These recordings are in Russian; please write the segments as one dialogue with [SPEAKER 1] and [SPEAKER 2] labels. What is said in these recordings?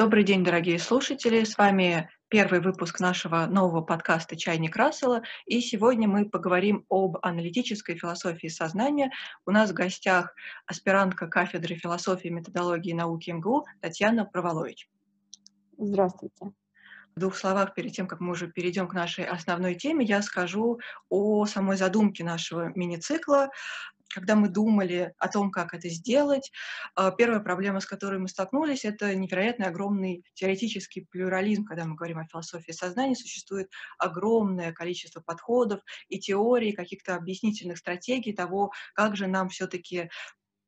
[SPEAKER 1] Добрый день, дорогие слушатели. С вами первый выпуск нашего нового подкаста «Чайник Рассела». И сегодня мы поговорим об аналитической философии сознания. У нас в гостях аспирантка кафедры философии, методологии и науки МГУ Татьяна Проволович.
[SPEAKER 2] Здравствуйте.
[SPEAKER 1] В двух словах, перед тем, как мы уже перейдем к нашей основной теме, я скажу о самой задумке нашего мини-цикла когда мы думали о том, как это сделать, а, первая проблема, с которой мы столкнулись, это невероятно огромный теоретический плюрализм. Когда мы говорим о философии сознания, существует огромное количество подходов и теорий, каких-то объяснительных стратегий того, как же нам все-таки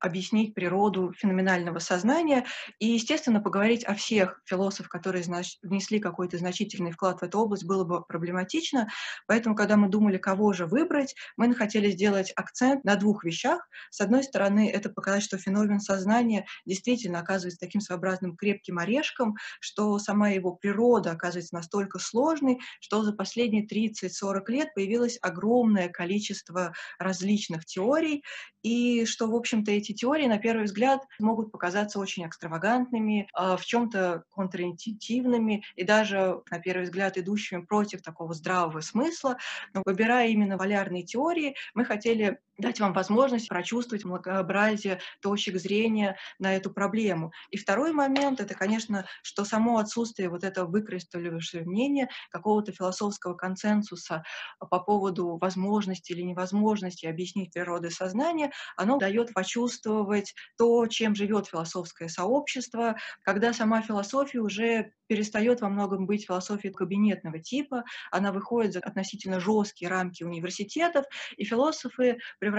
[SPEAKER 1] объяснить природу феноменального сознания и, естественно, поговорить о всех философах, которые знач- внесли какой-то значительный вклад в эту область, было бы проблематично. Поэтому, когда мы думали, кого же выбрать, мы хотели сделать акцент на двух вещах. С одной стороны, это показать, что феномен сознания действительно оказывается таким своеобразным крепким орешком, что сама его природа оказывается настолько сложной, что за последние 30-40 лет появилось огромное количество различных теорий, и что, в общем-то, эти эти теории, на первый взгляд, могут показаться очень экстравагантными, а, в чем-то контринтуитивными и даже, на первый взгляд, идущими против такого здравого смысла. Но выбирая именно полярные теории, мы хотели дать вам возможность прочувствовать многообразие точек зрения на эту проблему. И второй момент — это, конечно, что само отсутствие вот этого выкристалливавшего мнения, какого-то философского консенсуса по поводу возможности или невозможности объяснить природы сознания, оно дает почувствовать то, чем живет философское сообщество, когда сама философия уже перестает во многом быть философией кабинетного типа, она выходит за относительно жесткие рамки университетов, и философы превращаются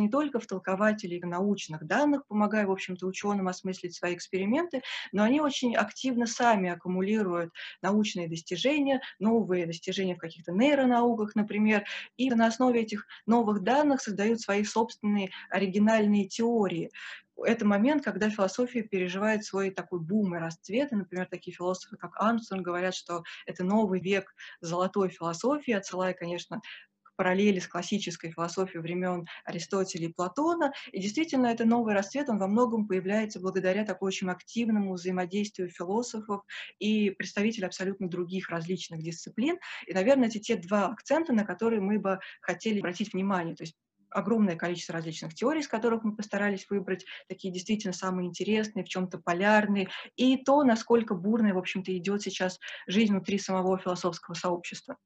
[SPEAKER 1] не только в толкователей научных данных, помогая, в общем-то, ученым осмыслить свои эксперименты, но они очень активно сами аккумулируют научные достижения, новые достижения в каких-то нейронауках, например, и на основе этих новых данных создают свои собственные оригинальные теории это момент, когда философия переживает свой такой бум и расцвет. И, например, такие философы, как Армстронг, говорят, что это новый век золотой философии, отсылая, конечно, параллели с классической философией времен Аристотеля и Платона. И действительно, это новый расцвет, он во многом появляется благодаря такому очень активному взаимодействию философов и представителей абсолютно других различных дисциплин. И, наверное, эти те два акцента, на которые мы бы хотели обратить внимание. То есть огромное количество различных теорий, из которых мы постарались выбрать такие действительно самые интересные, в чем-то полярные, и то, насколько бурная, в общем-то, идет сейчас жизнь внутри самого философского сообщества.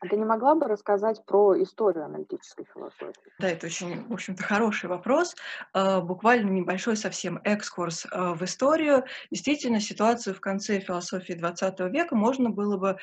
[SPEAKER 2] А ты не могла бы рассказать про историю аналитической философии?
[SPEAKER 1] Да, это очень, в общем-то, хороший вопрос. А, буквально небольшой совсем экскурс а, в историю. Действительно, ситуацию в конце философии XX века можно было бы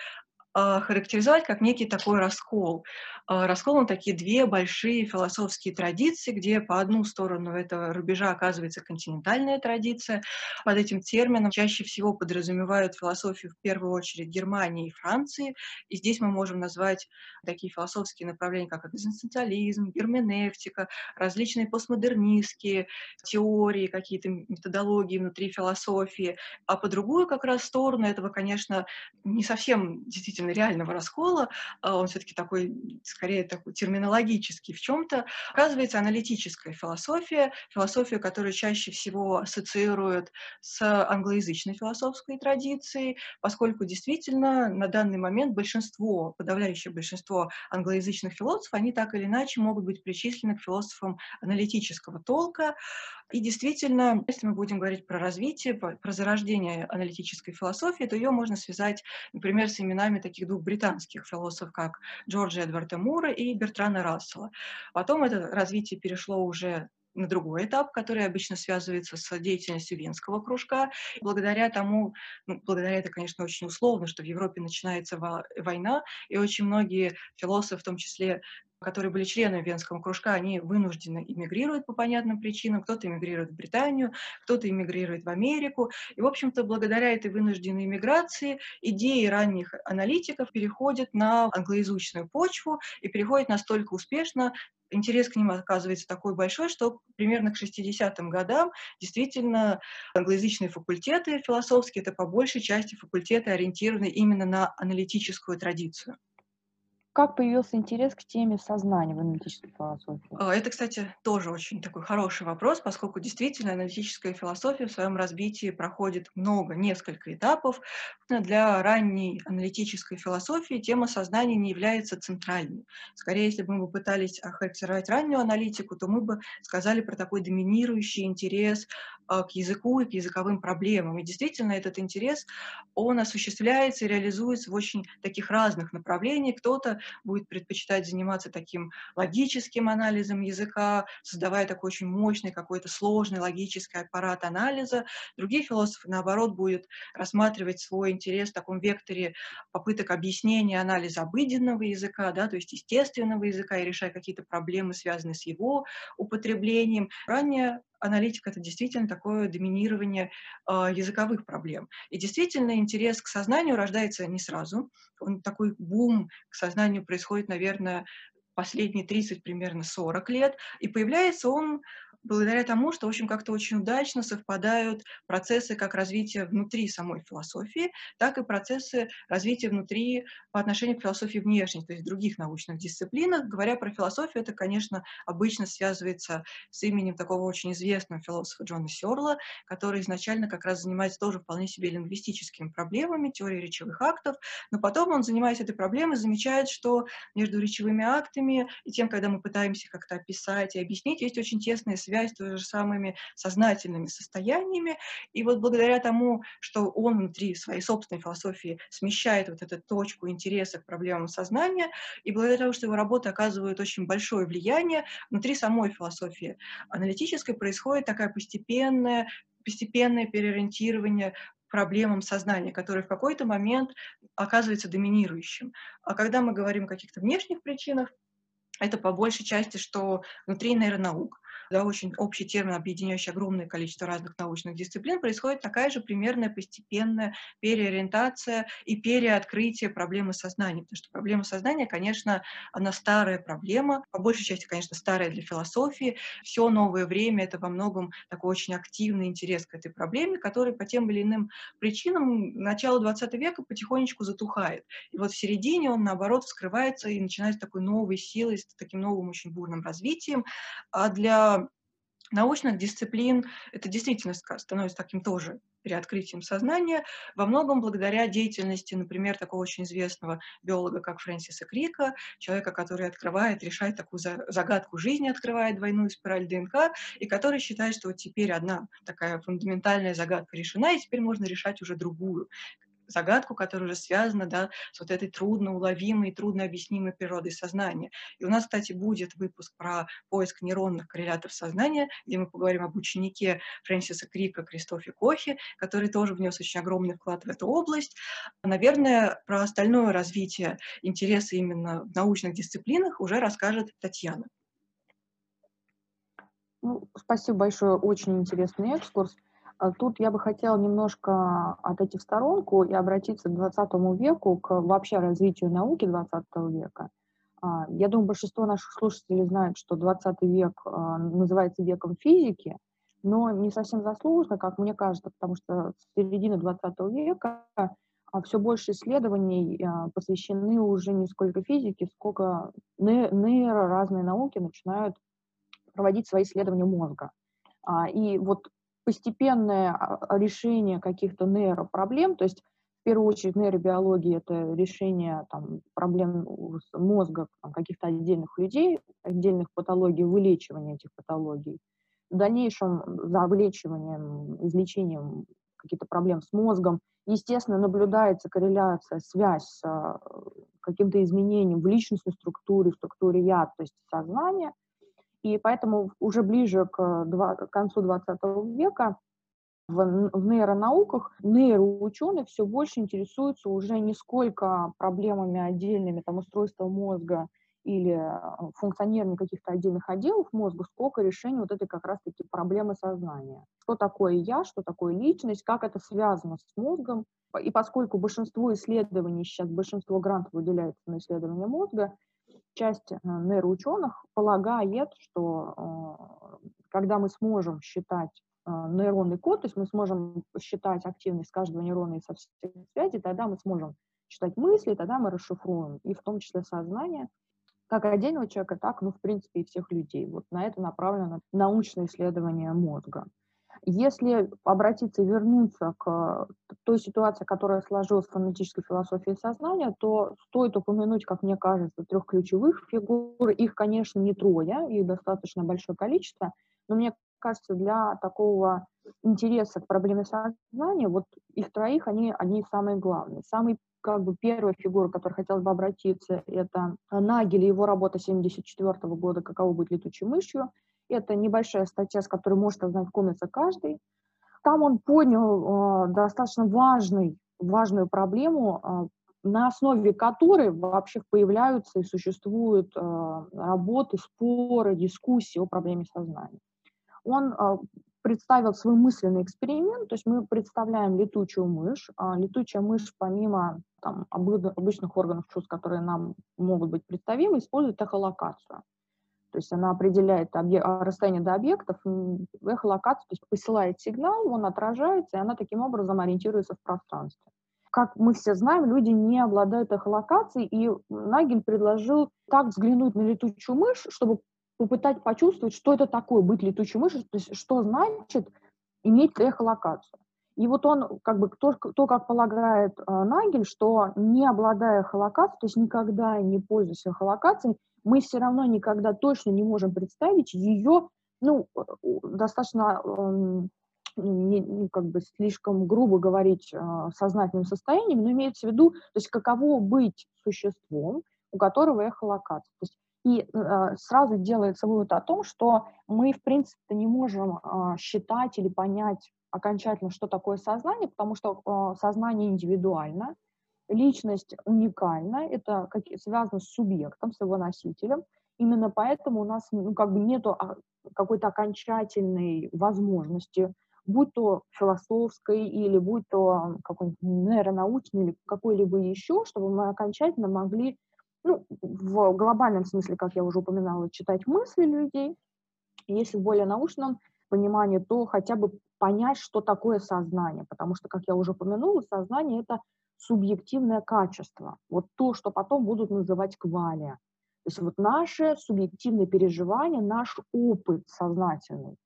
[SPEAKER 1] характеризовать как некий такой раскол. А, раскол на такие две большие философские традиции, где по одну сторону этого рубежа оказывается континентальная традиция. Под этим термином чаще всего подразумевают философию в первую очередь Германии и Франции. И здесь мы можем назвать такие философские направления, как экзистенциализм, герменевтика, различные постмодернистские теории, какие-то методологии внутри философии. А по другую как раз сторону этого, конечно, не совсем действительно реального раскола, а он все-таки такой скорее такой терминологический в чем-то, оказывается аналитическая философия, философия, которую чаще всего ассоциируют с англоязычной философской традицией, поскольку действительно на данный момент большинство, подавляющее большинство англоязычных философов, они так или иначе могут быть причислены к философам аналитического толка. И действительно, если мы будем говорить про развитие, про зарождение аналитической философии, то ее можно связать, например, с именами таких двух британских философов, как Джорджа Эдварда Мура и Бертрана Рассела. Потом это развитие перешло уже на другой этап, который обычно связывается с деятельностью Венского кружка. Благодаря тому, ну, благодаря это, конечно, очень условно, что в Европе начинается война, и очень многие философы, в том числе которые были членами Венского кружка, они вынуждены эмигрируют по понятным причинам. Кто-то эмигрирует в Британию, кто-то эмигрирует в Америку. И, в общем-то, благодаря этой вынужденной эмиграции идеи ранних аналитиков переходят на англоязычную почву и переходят настолько успешно, интерес к ним оказывается такой большой, что примерно к 60-м годам действительно англоязычные факультеты философские, это по большей части факультеты, ориентированы именно на аналитическую традицию.
[SPEAKER 2] Как появился интерес к теме сознания в аналитической философии?
[SPEAKER 1] А, это, кстати, тоже очень такой хороший вопрос, поскольку действительно аналитическая философия в своем разбитии проходит много, несколько этапов. Для ранней аналитической философии тема сознания не является центральной. Скорее, если бы мы пытались охарактеризовать раннюю аналитику, то мы бы сказали про такой доминирующий интерес а, к языку и к языковым проблемам. И действительно, этот интерес, он осуществляется и реализуется в очень таких разных направлениях. Кто-то будет предпочитать заниматься таким логическим анализом языка, создавая такой очень мощный какой-то сложный логический аппарат анализа. Другие философы, наоборот, будут рассматривать свой интерес в таком векторе попыток объяснения анализа обыденного языка, да, то есть естественного языка, и решать какие-то проблемы, связанные с его употреблением. Ранее аналитика — это действительно такое доминирование э, языковых проблем. И действительно интерес к сознанию рождается не сразу. Он такой бум к сознанию происходит, наверное, последние 30, примерно 40 лет, и появляется он благодаря тому, что, в общем, как-то очень удачно совпадают процессы как развития внутри самой философии, так и процессы развития внутри по отношению к философии внешней, то есть в других научных дисциплинах. Говоря про философию, это, конечно, обычно связывается с именем такого очень известного философа Джона Сёрла, который изначально как раз занимается тоже вполне себе лингвистическими проблемами, теорией речевых актов, но потом он, занимаясь этой проблемой, замечает, что между речевыми актами и тем, когда мы пытаемся как-то описать и объяснить, есть очень тесная связь связь с же самыми сознательными состояниями. И вот благодаря тому, что он внутри своей собственной философии смещает вот эту точку интереса к проблемам сознания, и благодаря тому, что его работы оказывают очень большое влияние, внутри самой философии аналитической происходит такая постепенная постепенное переориентирование проблемам сознания, которое в какой-то момент оказывается доминирующим. А когда мы говорим о каких-то внешних причинах, это по большей части, что внутри нейронаук да, очень общий термин, объединяющий огромное количество разных научных дисциплин, происходит такая же примерная постепенная переориентация и переоткрытие проблемы сознания. Потому что проблема сознания, конечно, она старая проблема, по большей части, конечно, старая для философии. Все новое время — это во многом такой очень активный интерес к этой проблеме, который по тем или иным причинам начала XX века потихонечку затухает. И вот в середине он, наоборот, вскрывается и начинает такой новой силой, с таким новым очень бурным развитием. А для научных дисциплин это действительно становится таким тоже переоткрытием сознания, во многом благодаря деятельности, например, такого очень известного биолога, как Фрэнсиса Крика, человека, который открывает, решает такую загадку жизни, открывает двойную спираль ДНК, и который считает, что вот теперь одна такая фундаментальная загадка решена, и теперь можно решать уже другую загадку, которая уже связана да, с вот этой трудно уловимой, трудно объяснимой природой сознания. И у нас, кстати, будет выпуск про поиск нейронных коррелятов сознания, где мы поговорим об ученике Фрэнсиса Крика Кристофе Кохи, который тоже внес очень огромный вклад в эту область. Наверное, про остальное развитие интереса именно в научных дисциплинах уже расскажет Татьяна.
[SPEAKER 2] Ну, спасибо большое, очень интересный экскурс. А тут я бы хотела немножко отойти в сторонку и обратиться к 20 веку, к вообще развитию науки 20 века. А, я думаю, большинство наших слушателей знают, что 20 век а, называется веком физики, но не совсем заслуженно, как мне кажется, потому что с середины 20 века все больше исследований посвящены уже не сколько физике, сколько нейро, разные науки начинают проводить свои исследования мозга. И вот постепенное а, решение каких-то нейропроблем, то есть в первую очередь нейробиология – это решение там, проблем мозга каких-то отдельных людей, отдельных патологий, вылечивание этих патологий. В дальнейшем за вылечиванием, излечением каких-то проблем с мозгом, естественно, наблюдается корреляция, связь с а, каким-то изменением в личностной структуре, в структуре я, то есть сознания – и поэтому уже ближе к, два, к концу 20 века в, в нейронауках нейроученые все больше интересуются уже не сколько проблемами отдельными, там, устройства мозга или э, функционирования каких-то отдельных отделов мозга, сколько решения вот этой как раз-таки проблемы сознания. Что такое я, что такое личность, как это связано с мозгом. И поскольку большинство исследований, сейчас большинство грантов выделяется на исследование мозга, часть э, нейроученых полагает, что э, когда мы сможем считать э, нейронный код, то есть мы сможем считать активность каждого нейрона и со всех связей, тогда мы сможем читать мысли, тогда мы расшифруем, и в том числе сознание, как отдельного человека, так, ну, в принципе, и всех людей. Вот на это направлено научное исследование мозга. Если обратиться и вернуться к той ситуации, которая сложилась в фонетической философии сознания, то стоит упомянуть, как мне кажется, трех ключевых фигур. Их, конечно, не трое, их достаточно большое количество, но мне кажется, для такого интереса к проблеме сознания, вот их троих, они, они самые главные. Самый как бы первая фигура, к которой хотелось бы обратиться, это Нагель и его работа 1974 года «Каково быть летучей мышью». Это небольшая статья, с которой может ознакомиться каждый. Там он поднял э, достаточно важный, важную проблему, э, на основе которой вообще появляются и существуют э, работы, споры, дискуссии о проблеме сознания. Он э, представил свой мысленный эксперимент, то есть мы представляем летучую мышь. Летучая мышь, помимо там, обычных органов чувств, которые нам могут быть представимы, использует эхолокацию. То есть она определяет объ... Расстояние до объектов, эхолокацию, то есть посылает сигнал, он отражается, и она таким образом ориентируется в пространстве. Как мы все знаем, люди не обладают эхолокацией, и Нагель предложил так взглянуть на летучую мышь, чтобы попытать почувствовать, что это такое быть летучей мышью, то есть что значит иметь эхолокацию. И вот он, как бы, то, то как полагает э, Нагель, что не обладая эхолокацией, то есть никогда не пользуясь эхолокацией, мы все равно никогда точно не можем представить ее, ну, достаточно, эм, не, как бы слишком грубо говорить, э, сознательным состоянием, но имеется в виду, то есть каково быть существом, у которого эхолокация. То есть и э, сразу делается вывод о том, что мы, в принципе, не можем э, считать или понять окончательно, что такое сознание, потому что э, сознание индивидуально, личность уникальна, это как, связано с субъектом, с его носителем. Именно поэтому у нас ну, как бы нет какой-то окончательной возможности, будь то философской или будь то какой-нибудь нейронаучной или какой-либо еще, чтобы мы окончательно могли, ну, в глобальном смысле, как я уже упоминала, читать мысли людей, если в более научном понимании, то хотя бы понять, что такое сознание, потому что, как я уже упомянула, сознание – это субъективное качество, вот то, что потом будут называть квалия. То есть вот наше субъективное переживание, наш опыт сознательный,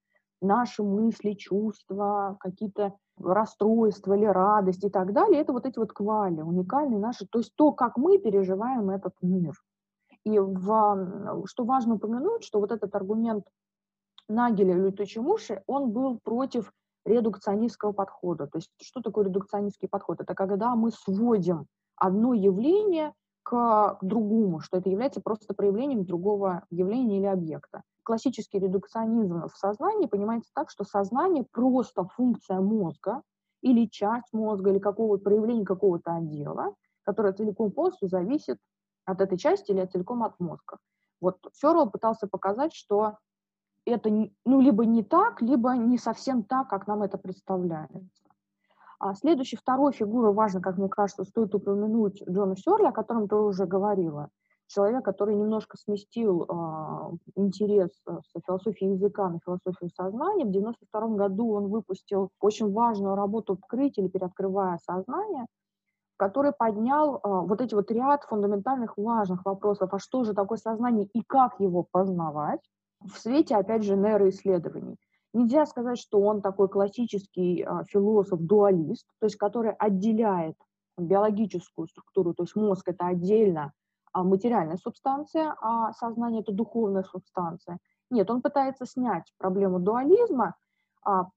[SPEAKER 2] наши мысли, чувства, какие-то расстройства или радость и так далее, это вот эти вот квали, уникальные наши, то есть то, как мы переживаем этот мир. И в, что важно упомянуть, что вот этот аргумент Нагеля летучей мыши, он был против редукционистского подхода. То есть что такое редукционистский подход? Это когда мы сводим одно явление к другому, что это является просто проявлением другого явления или объекта. Классический редукционизм в сознании понимается так, что сознание просто функция мозга или часть мозга, или какого-то проявления какого-то отдела, которое целиком полностью зависит от этой части или целиком от мозга. Вот Ферл пытался показать, что это ну, либо не так, либо не совсем так, как нам это представляется. А следующей, второй фигурой важно, как мне кажется, стоит упомянуть Джона Сёрли, о котором ты уже говорила. Человек, который немножко сместил э, интерес э, с философии языка на философию сознания. В 1992 году он выпустил очень важную работу «Открыть или переоткрывая сознание», который поднял э, вот эти вот ряд фундаментальных важных вопросов, а что же такое сознание и как его познавать в свете, опять же, нейроисследований. Нельзя сказать, что он такой классический а, философ-дуалист, то есть который отделяет биологическую структуру, то есть мозг это отдельно а материальная субстанция, а сознание это духовная субстанция. Нет, он пытается снять проблему дуализма, а,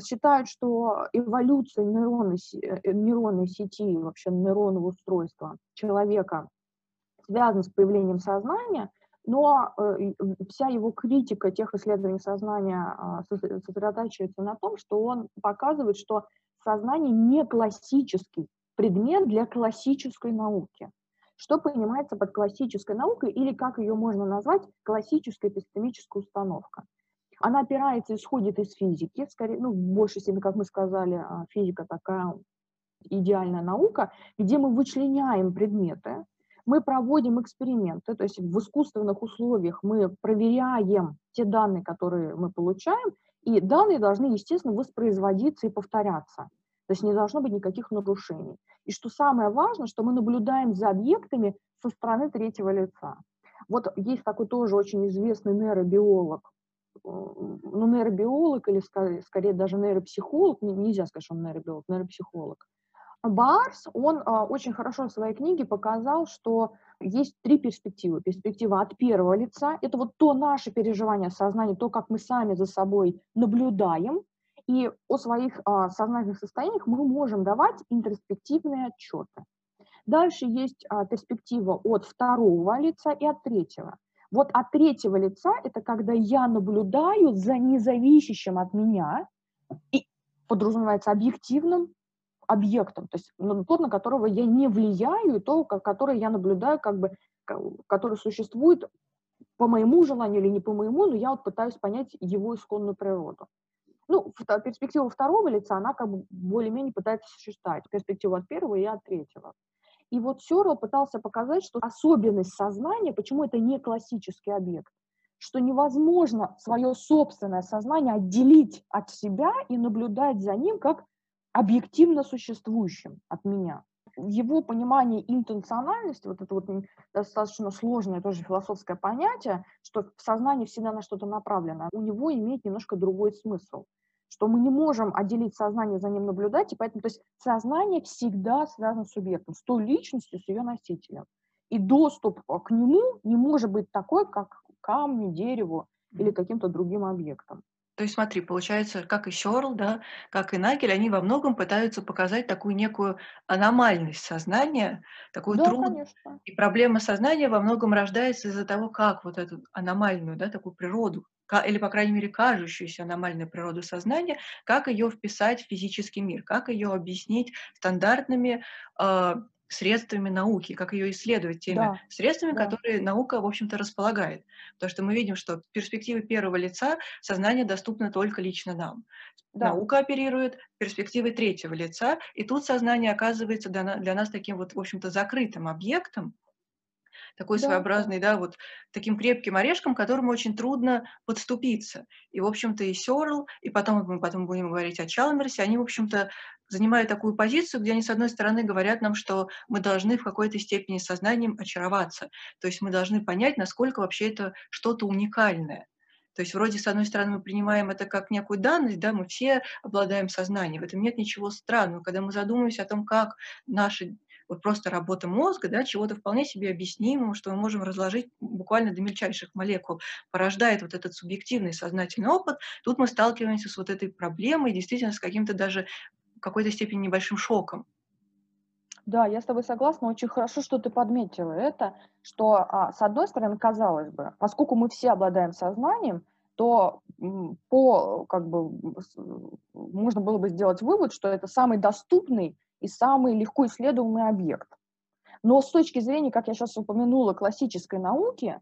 [SPEAKER 2] считает, что эволюция нейронной, э, нейронной сети, вообще нейронного устройства человека связана с появлением сознания – но э, вся его критика тех исследований сознания а, сосредотачивается на том, что он показывает, что сознание не классический предмет для классической науки. Что понимается под классической наукой или как ее можно назвать классическая эпистемическая установка? Она опирается, исходит из физики, скорее, ну, в большей степени, как мы сказали, а, физика такая идеальная наука, где мы вычленяем предметы, мы проводим эксперименты, то есть в искусственных условиях мы проверяем те данные, которые мы получаем, и данные должны, естественно, воспроизводиться и повторяться. То есть не должно быть никаких нарушений. И что самое важное, что мы наблюдаем за объектами со стороны третьего лица. Вот есть такой тоже очень известный нейробиолог, э, ну, нейробиолог или скорее, даже нейропсихолог, нельзя сказать, что он нейробиолог, нейропсихолог. Барс, он а, очень хорошо в своей книге показал, что есть три перспективы. Перспектива от первого лица – это вот то наше переживание сознания, то, как мы сами за собой наблюдаем, и о своих а, сознательных состояниях мы можем давать интроспективные отчеты. Дальше есть а, перспектива от второго лица и от третьего. Вот от третьего лица это когда я наблюдаю за независящим от меня и подразумевается объективным объектом, то есть тот, на которого я не влияю, и то, который я наблюдаю, как бы, который существует по моему желанию или не по моему, но я вот пытаюсь понять его исконную природу. Ну, перспектива второго лица, она как бы более-менее пытается сочетать перспективу от первого и от третьего. И вот Сёрл пытался показать, что особенность сознания, почему это не классический объект, что невозможно свое собственное сознание отделить от себя и наблюдать за ним как объективно существующим от меня. Его понимании интенциональности, вот это вот достаточно сложное тоже философское понятие, что в сознании всегда на что-то направлено, у него имеет немножко другой смысл что мы не можем отделить сознание, за ним наблюдать, и поэтому то есть сознание всегда связано с субъектом, с той личностью, с ее носителем. И доступ к нему не может быть такой, как к камню, дереву или каким-то другим объектам.
[SPEAKER 1] То есть смотри, получается, как и Сёрл, да, как и Нагель, они во многом пытаются показать такую некую аномальность сознания, такую
[SPEAKER 2] Да,
[SPEAKER 1] труд.
[SPEAKER 2] конечно.
[SPEAKER 1] И проблема сознания во многом рождается из-за того, как вот эту аномальную, да, такую природу, или, по крайней мере, кажущуюся аномальную природу сознания, как ее вписать в физический мир, как ее объяснить стандартными э, средствами науки, как ее исследовать теми
[SPEAKER 2] Да,
[SPEAKER 1] средствами,
[SPEAKER 2] да.
[SPEAKER 1] которые наука, в общем-то, располагает. Потому что мы видим, что в перспективе первого лица сознание доступно только лично нам.
[SPEAKER 2] Да.
[SPEAKER 1] Наука оперирует перспективой третьего лица, и тут сознание оказывается для нас таким вот, в общем-то, закрытым объектом, такой
[SPEAKER 2] Да,
[SPEAKER 1] своеобразный, да, вот таким крепким орешком, к которому очень трудно подступиться. И, в общем-то, и Сёрл, и потом мы потом будем говорить о Чалмерсе, они, в общем-то, занимают такую позицию, где они, с одной стороны, говорят нам, что мы должны в какой-то степени сознанием очароваться. То есть мы должны понять, насколько вообще это что-то уникальное. То есть вроде, с одной стороны, мы принимаем это как некую данность, да, мы все обладаем сознанием, в этом нет ничего странного. Когда мы задумываемся о том, как наши вот просто работа мозга, да, чего-то вполне себе объяснимого, что мы можем разложить буквально до мельчайших молекул, порождает вот этот субъективный сознательный опыт, тут мы сталкиваемся с вот этой проблемой, действительно с каким-то даже в какой-то степени небольшим шоком.
[SPEAKER 2] Да, я с тобой согласна. Очень хорошо, что ты подметила это, что, а, с одной стороны, казалось бы, поскольку мы все обладаем сознанием, то по, как бы, можно было бы сделать вывод, что это самый доступный и самый легко исследуемый объект. Но с точки зрения, как я сейчас упомянула, классической науки,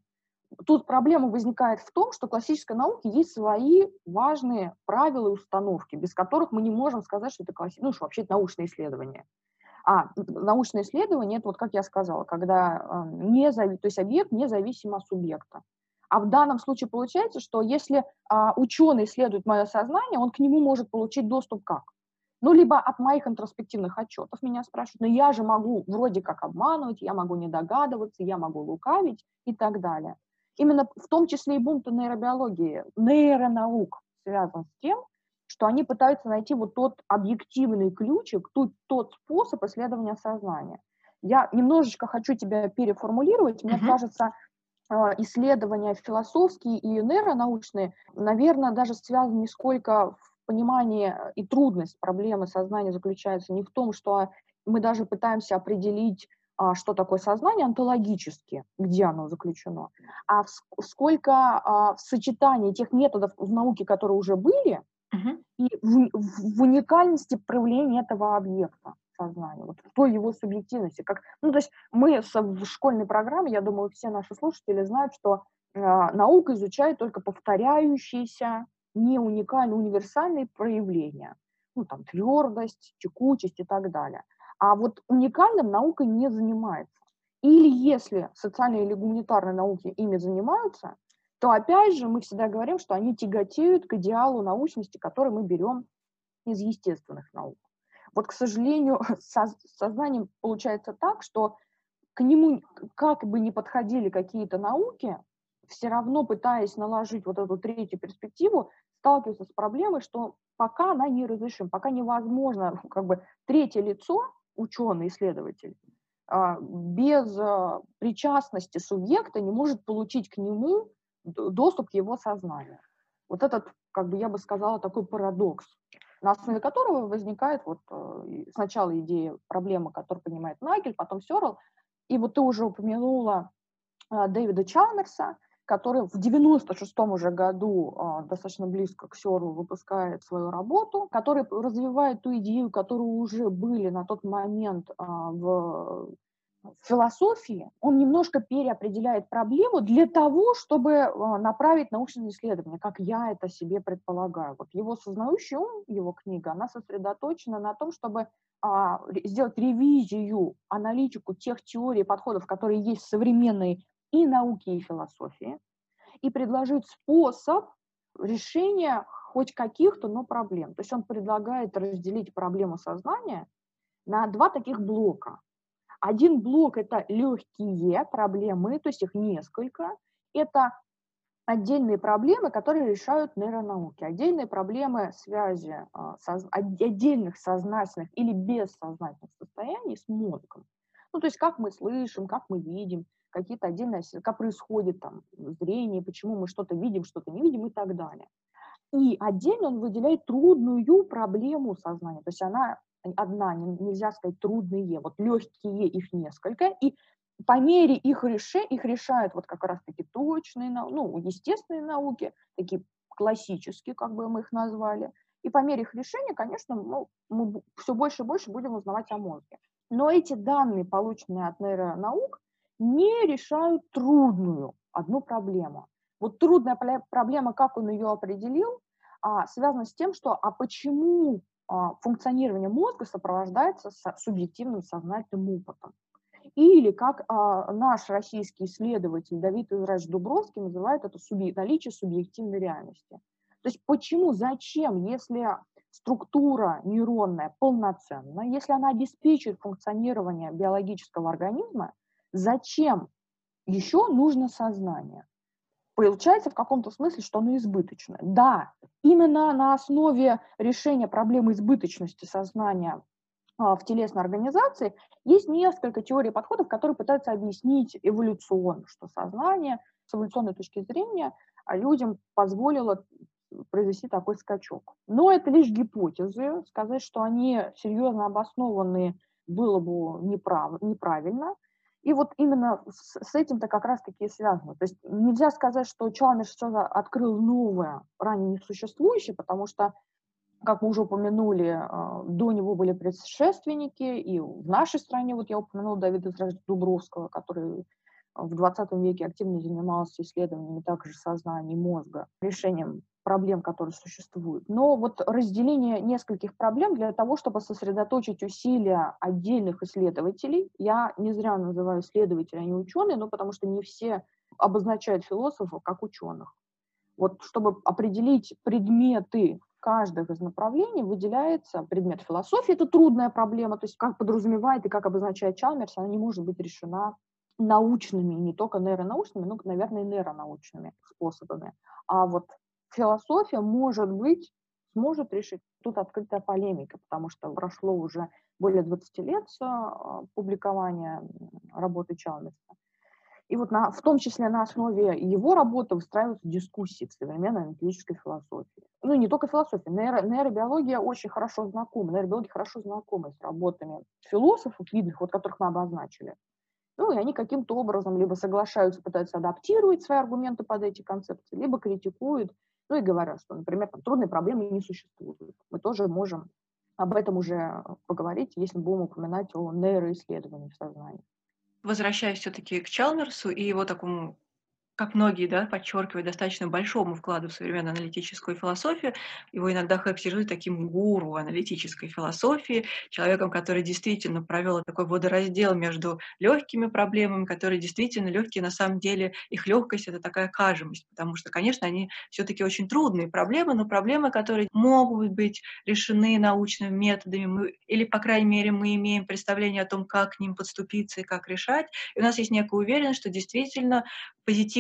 [SPEAKER 2] тут проблема возникает в том, что классической науке есть свои важные правила и установки, без которых мы не можем сказать, что это класси... ну, что вообще это научное исследование. А научное исследование – это вот, как я сказала, когда э, не зави... то есть объект независим от субъекта. А в данном случае получается, что если а, ученый исследует мое сознание, он к нему может получить доступ как? Ну, либо от моих интроспективных отчетов меня спрашивают, но я же могу вроде как обманывать, я могу не догадываться, я могу лукавить и так далее. Именно в том числе и бунт нейробиологии, нейронаук связан с тем, что они пытаются найти вот тот объективный ключик, тот, тот способ исследования сознания. Я немножечко хочу тебя переформулировать. Мне uh-huh. кажется, а, исследования философские и нейронаучные, наверное, даже связаны не сколько понимание и трудность проблемы сознания заключается не в том, что мы даже пытаемся определить, а, что такое сознание онтологически, где оно заключено, а сколько а, в сочетании тех методов в науке, которые уже были, uh-huh. и в, в уникальности проявления этого объекта сознания, вот в той его субъективности. Как, ну, то есть мы в школьной программе, я думаю, все наши слушатели знают, что э, наука изучает только повторяющиеся не уникальные, универсальные проявления. Ну, там, твердость, текучесть и так далее. А вот уникальным наука не занимается. Или если социальные или гуманитарные науки ими занимаются, то опять же мы всегда говорим, что они тяготеют к идеалу научности, который мы берем из естественных наук. Вот, к сожалению, со, сознанием получается так, что к нему, как бы ни подходили какие-то науки, все равно пытаясь наложить вот эту третью перспективу, сталкиваются с проблемой, что пока она не разрешима, пока невозможно как бы третье лицо, ученый, исследователь, а, без а, причастности субъекта не может получить к нему доступ к его сознанию. Вот этот, как бы я бы сказала, такой парадокс, на основе которого возникает вот э, сначала идея проблемы, которую понимает Нагель, потом Сёрл, и вот ты уже упомянула а, Дэвида Чалмерса, который в 96-м уже году а, достаточно близко к Сёрлу выпускает свою работу, который развивает ту идею, которую уже были на тот момент а, в философии он немножко переопределяет проблему для того, чтобы а, направить научные исследования, как я это себе предполагаю. Вот его сознающий ум, его книга, она сосредоточена на том, чтобы сделать ревизию, аналитику тех теорий, подходов, которые есть в современной и науке, и философии, и предложить способ решения хоть каких-то, но проблем. То есть он предлагает разделить проблему сознания на два таких блока – один блок – это легкие проблемы, то есть их несколько. Это отдельные проблемы, которые решают нейронауки, отдельные проблемы связи а, отдельных сознательных или бессознательных состояний с мозгом. Ну, то есть как мы слышим, как мы видим, какие-то отдельные, как происходит там зрение, почему мы что-то видим, что-то не видим и так далее. И отдельно он выделяет трудную проблему сознания, то есть она одна, нельзя сказать трудные, вот легкие их несколько, и по мере их решения, их решают вот как раз-таки точные, ну, естественные науки, такие классические, как бы мы их назвали, и по мере их решения, конечно, ну, мы все больше и больше будем узнавать о мозге. Но эти данные, полученные от нейронаук, не решают трудную одну проблему. Вот трудная проблема, как он ее определил, а, связана с тем, что а почему а, функционирование мозга сопровождается субъективным сознательным опытом. Или, как а, наш российский исследователь Давид Израиль Дубровский называет это наличие субъективной реальности. То есть почему, зачем, если структура нейронная полноценна, если она обеспечивает функционирование биологического организма, зачем еще нужно сознание? получается в каком-то смысле, что оно избыточно. Да, именно на основе решения проблемы избыточности сознания а, в телесной организации есть несколько теорий подходов, которые пытаются объяснить эволюционно, что сознание с эволюционной точки зрения а, людям позволило произвести такой скачок. Но это лишь гипотезы. Сказать, что они серьезно обоснованы, было бы неправ, неправильно. И вот именно с, этим-то как раз-таки и связано. То есть нельзя сказать, что Чалмерс что-то открыл новое, ранее несуществующее, потому что, как мы уже упомянули, а, до него были предшественники, и в нашей стране, вот я упомянула Давида Дубровского, который в 20 веке активно занимался исследованиями также сознания мозга, решением проблем, которые существуют. Но вот разделение нескольких проблем для того, чтобы сосредоточить усилия отдельных исследователей, я не зря называю исследователей, а не ученые, но потому что не все обозначают философов как ученых. Вот чтобы определить предметы каждых из направлений выделяется предмет философии. Это трудная проблема, то есть как подразумевает и как обозначает Чалмерс, она не может быть решена научными, не только нейронаучными, но, наверное, нейронаучными способами. А вот философия, может быть, сможет решить. Тут открытая полемика, потому что прошло уже более 20 лет с а, публикования работы Чалмерса. И вот на, в том числе на основе его работы выстраиваются дискуссии в современной аналитической философии. Ну, не только философия, нейро, нейробиология очень хорошо знакома, нейробиология хорошо знакома с работами философов видных, вот которых мы обозначили. Ну, и они каким-то образом либо соглашаются, пытаются адаптировать свои аргументы под эти концепции, либо критикуют, ну и говорят, что, например, там, трудные проблемы не существуют. Мы тоже можем об этом уже поговорить, если будем упоминать о нейроисследовании в сознании.
[SPEAKER 1] Возвращаясь все-таки к Чалмерсу и его такому как многие, да, подчеркивают, достаточно большому вкладу в современную аналитическую философию. Его иногда характеризуют таким гуру аналитической философии, человеком, который действительно провел такой водораздел между легкими проблемами, которые действительно легкие, на самом деле их легкость это такая кажемость, потому что, конечно, они все-таки очень трудные проблемы, но проблемы, которые могут быть решены научными методами, мы, или, по крайней мере, мы имеем представление о том, как к ним подступиться и как решать. И у нас есть некая уверенность, что действительно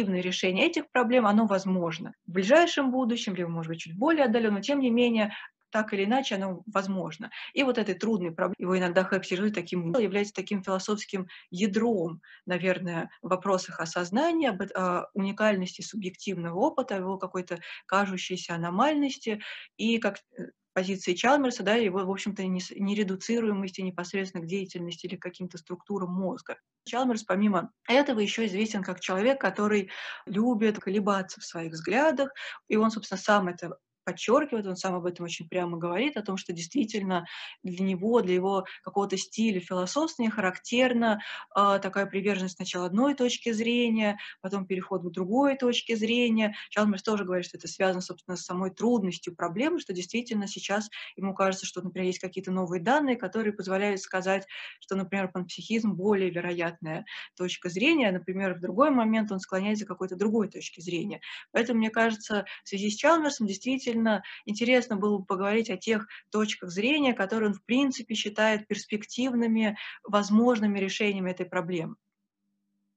[SPEAKER 1] позитивное решение этих проблем, оно возможно. В ближайшем будущем, либо, может быть, чуть более отдаленно, но тем не менее, так или иначе оно возможно. И вот этой трудной проблемой, его иногда характеризуют таким, является таким философским ядром, наверное, в вопросах осознания, об о уникальности субъективного опыта, его какой-то кажущейся аномальности, и как э, позиции Чалмерса, да, его, в общем-то, нередуцируемости непосредственно к деятельности или к каким-то структурам мозга. Чалмерс, помимо этого, еще известен как человек, который любит колебаться в своих взглядах, и он, собственно, сам это подчеркивает, он сам об этом очень прямо говорит, о том, что действительно для него, для его какого-то стиля философствования характерна э, такая приверженность сначала одной точки зрения, потом переход к другой точке зрения. Чалмерс тоже говорит, что это связано, собственно, с самой трудностью проблемы, что действительно сейчас ему кажется, что, например, есть какие-то новые данные, которые позволяют сказать, что, например, панпсихизм более вероятная точка зрения, а, например, в другой момент он склоняется к какой-то другой точке зрения. Поэтому, мне кажется, в связи с Чалмерсом действительно действительно интересно было бы поговорить о тех точках зрения, которые он, в принципе, считает перспективными, возможными решениями этой проблемы.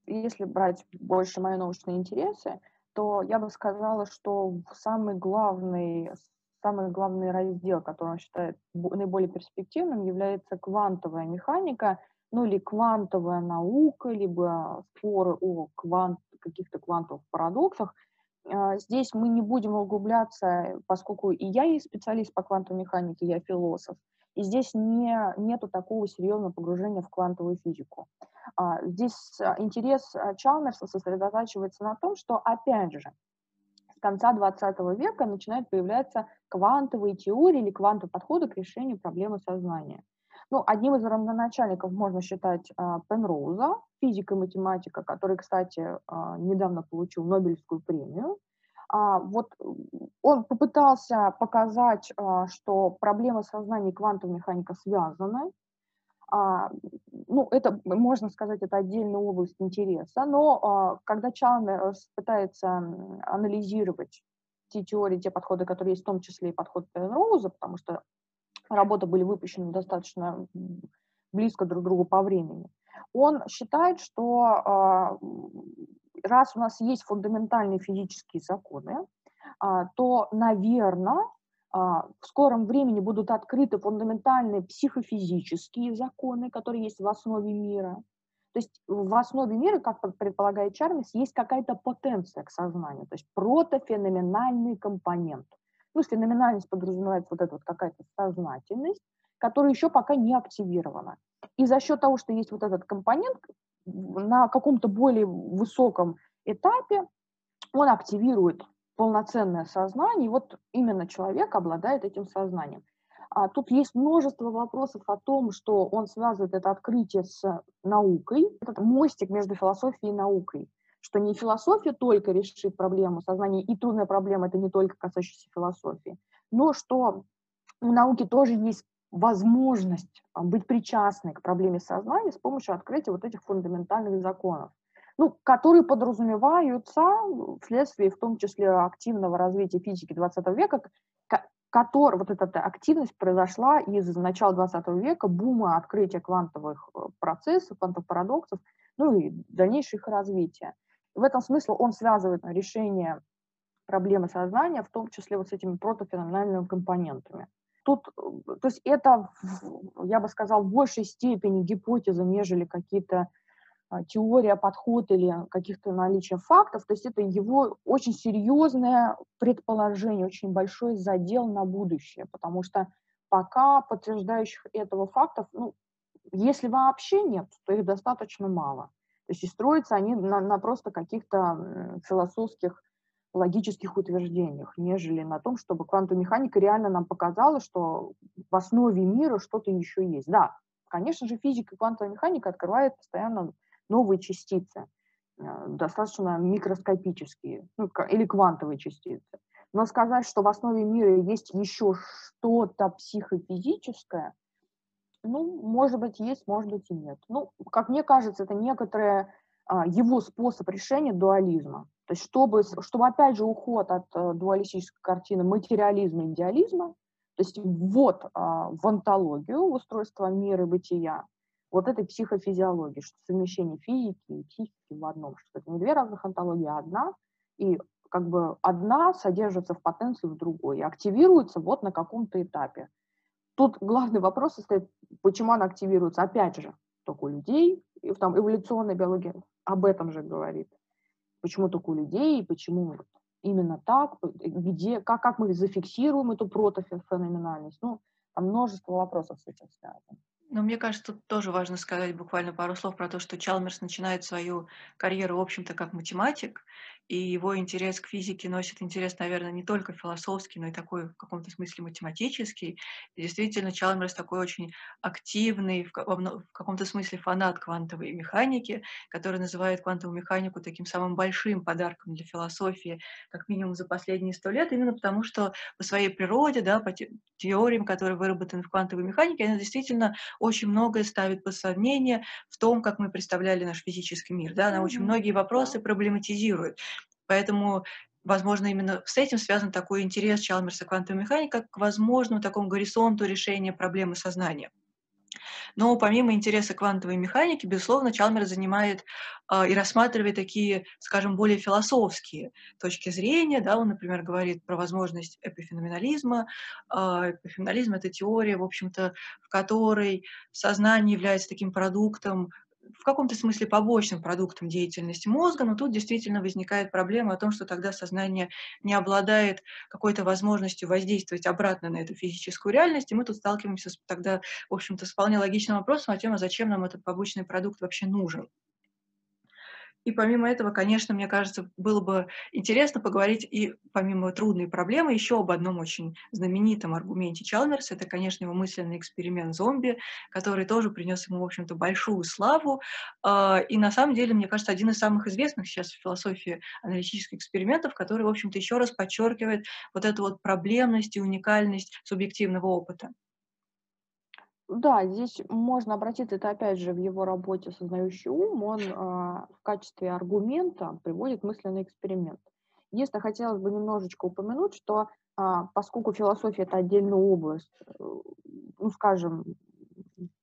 [SPEAKER 2] Если брать больше мои научные интересы, то я бы сказала, что самый главный, самый главный раздел, который он считает наиболее перспективным, является квантовая механика, ну или квантовая наука, либо споры о квант, каких-то квантовых парадоксах, здесь мы не будем углубляться, поскольку и я и специалист по квантовой механике, я философ, и здесь не, нету такого серьезного погружения в квантовую физику. А, здесь а, интерес Чалмерса сосредотачивается на том, что, опять же, с конца 20 века начинают появляться квантовые теории или квантовые подходы к решению проблемы сознания. Ну, одним из родоначальников можно считать а, Пенроуза, физик и математика, который, кстати, а, недавно получил Нобелевскую премию. А, вот он попытался показать, что проблемы сознания и квантовая механика связаны. А, ну, это, можно сказать, это отдельная область интереса, но а, когда Чалмерс пытается анализировать те теории, те подходы, которые есть, в том числе и подход Пенроуза, потому что работы были выпущены достаточно близко друг к другу по времени. Он считает, что а, раз у нас есть фундаментальные физические законы, а, то, наверное, а, в скором времени будут открыты фундаментальные психофизические законы, которые есть в основе мира. То есть в основе мира, как предполагает Чармис, есть какая-то потенция к сознанию, то есть протофеноменальный компонент. Ну, феноменальность подразумевает вот эта вот какая-то сознательность, которая еще пока не активирована. И за счет того, что есть вот этот компонент, на каком-то более высоком этапе он активирует полноценное сознание, и вот именно человек обладает этим сознанием. А тут есть множество вопросов о том, что он связывает это открытие с наукой, этот мостик между философией и наукой что не философия только решит проблему сознания, и трудная проблема – это не только касающаяся философии, но что у науки тоже есть возможность а, быть причастной к проблеме сознания с помощью открытия вот этих фундаментальных законов, ну, которые подразумеваются вследствие, в том числе, активного развития физики 20 века, который, вот эта активность произошла из начала 20 века, бума открытия квантовых э, процессов, квантовых парадоксов, ну и дальнейшего их развития. В этом смысле он связывает решение проблемы сознания, в том числе вот с этими протофеноменальными компонентами. Тут, то есть это, я бы сказал, в большей степени гипотеза, нежели какие-то а, теория, подход или каких-то наличия фактов. То есть это его очень серьезное предположение, очень большой задел на будущее, потому что пока подтверждающих этого фактов, ну, если вообще нет, то их достаточно мало. То есть и строятся они на, на просто каких-то философских логических утверждениях, нежели на том, чтобы квантовая механика реально нам показала, что в основе мира что-то еще есть. Да, конечно же, физика и квантовая механика открывает постоянно новые частицы. достаточно микроскопические, ну, или квантовые частицы. Но сказать, что в основе мира есть еще что-то психофизическое, ну, может быть, есть, может быть, и нет. Ну, как мне кажется, это некоторое а, его способ решения дуализма. То есть чтобы, чтобы опять же, уход от а, дуалистической картины материализма и идеализма, то есть вот а, в онтологию устройства мира и бытия, вот этой психофизиологии, что совмещение физики и психики в одном, что это не две разных онтологии, а одна, и как бы одна содержится в потенции в другой, и активируется вот на каком-то этапе. Тут главный вопрос состоит, почему она активируется, опять же, только у людей, и там эволюционная биология об этом же говорит. Почему только у людей, почему именно так, где, как, как мы зафиксируем эту протофеноменальность. Ну, там множество вопросов с связано.
[SPEAKER 1] Но мне кажется, тут тоже важно сказать буквально пару слов про то, что Чалмерс начинает свою карьеру, в общем-то, как математик, и его интерес к физике носит интерес, наверное, не только философский, но и такой в каком-то смысле математический. И действительно, Чалмерс такой очень активный, в каком-то смысле фанат квантовой механики, который называет квантовую механику таким самым большим подарком для философии, как минимум за последние сто лет, именно потому что по своей природе, да, по теориям, которые выработаны в квантовой механике, она действительно очень многое ставит под сомнение в том, как мы представляли наш физический мир. Да? Она очень многие вопросы проблематизирует. Поэтому возможно, именно с этим связан такой интерес Чалмерса квантовой механики как к возможному такому горизонту решения проблемы сознания. Но помимо интереса квантовой механики, безусловно, Чалмер занимает э, и рассматривает такие, скажем, более философские точки зрения. Да? Он, например, говорит про возможность эпифеноменализма. Э, эпифеноменализм — это теория, в общем-то, в которой сознание является таким продуктом в каком-то смысле побочным продуктом деятельности мозга, но тут действительно возникает проблема о том, что тогда сознание не обладает какой-то возможностью воздействовать обратно на эту физическую реальность, и мы тут сталкиваемся с, тогда, в общем-то, с вполне логичным вопросом о том, а зачем нам этот побочный продукт вообще нужен. И помимо этого, конечно, мне кажется, было бы интересно поговорить и помимо трудной проблемы еще об одном очень знаменитом аргументе Чалмерса. Это, конечно, его мысленный эксперимент зомби, который тоже принес ему, в общем-то, большую славу. А, и на самом деле, мне кажется, один из самых известных сейчас в философии аналитических экспериментов, который, в общем-то, еще раз подчеркивает вот эту вот проблемность и уникальность субъективного опыта.
[SPEAKER 2] Да, здесь можно обратиться, это опять же в его работе «Сознающий ум», он э, в качестве аргумента приводит мысленный эксперимент. Единственное, хотелось бы немножечко упомянуть, что э, поскольку философия – это отдельная область, э, ну, скажем,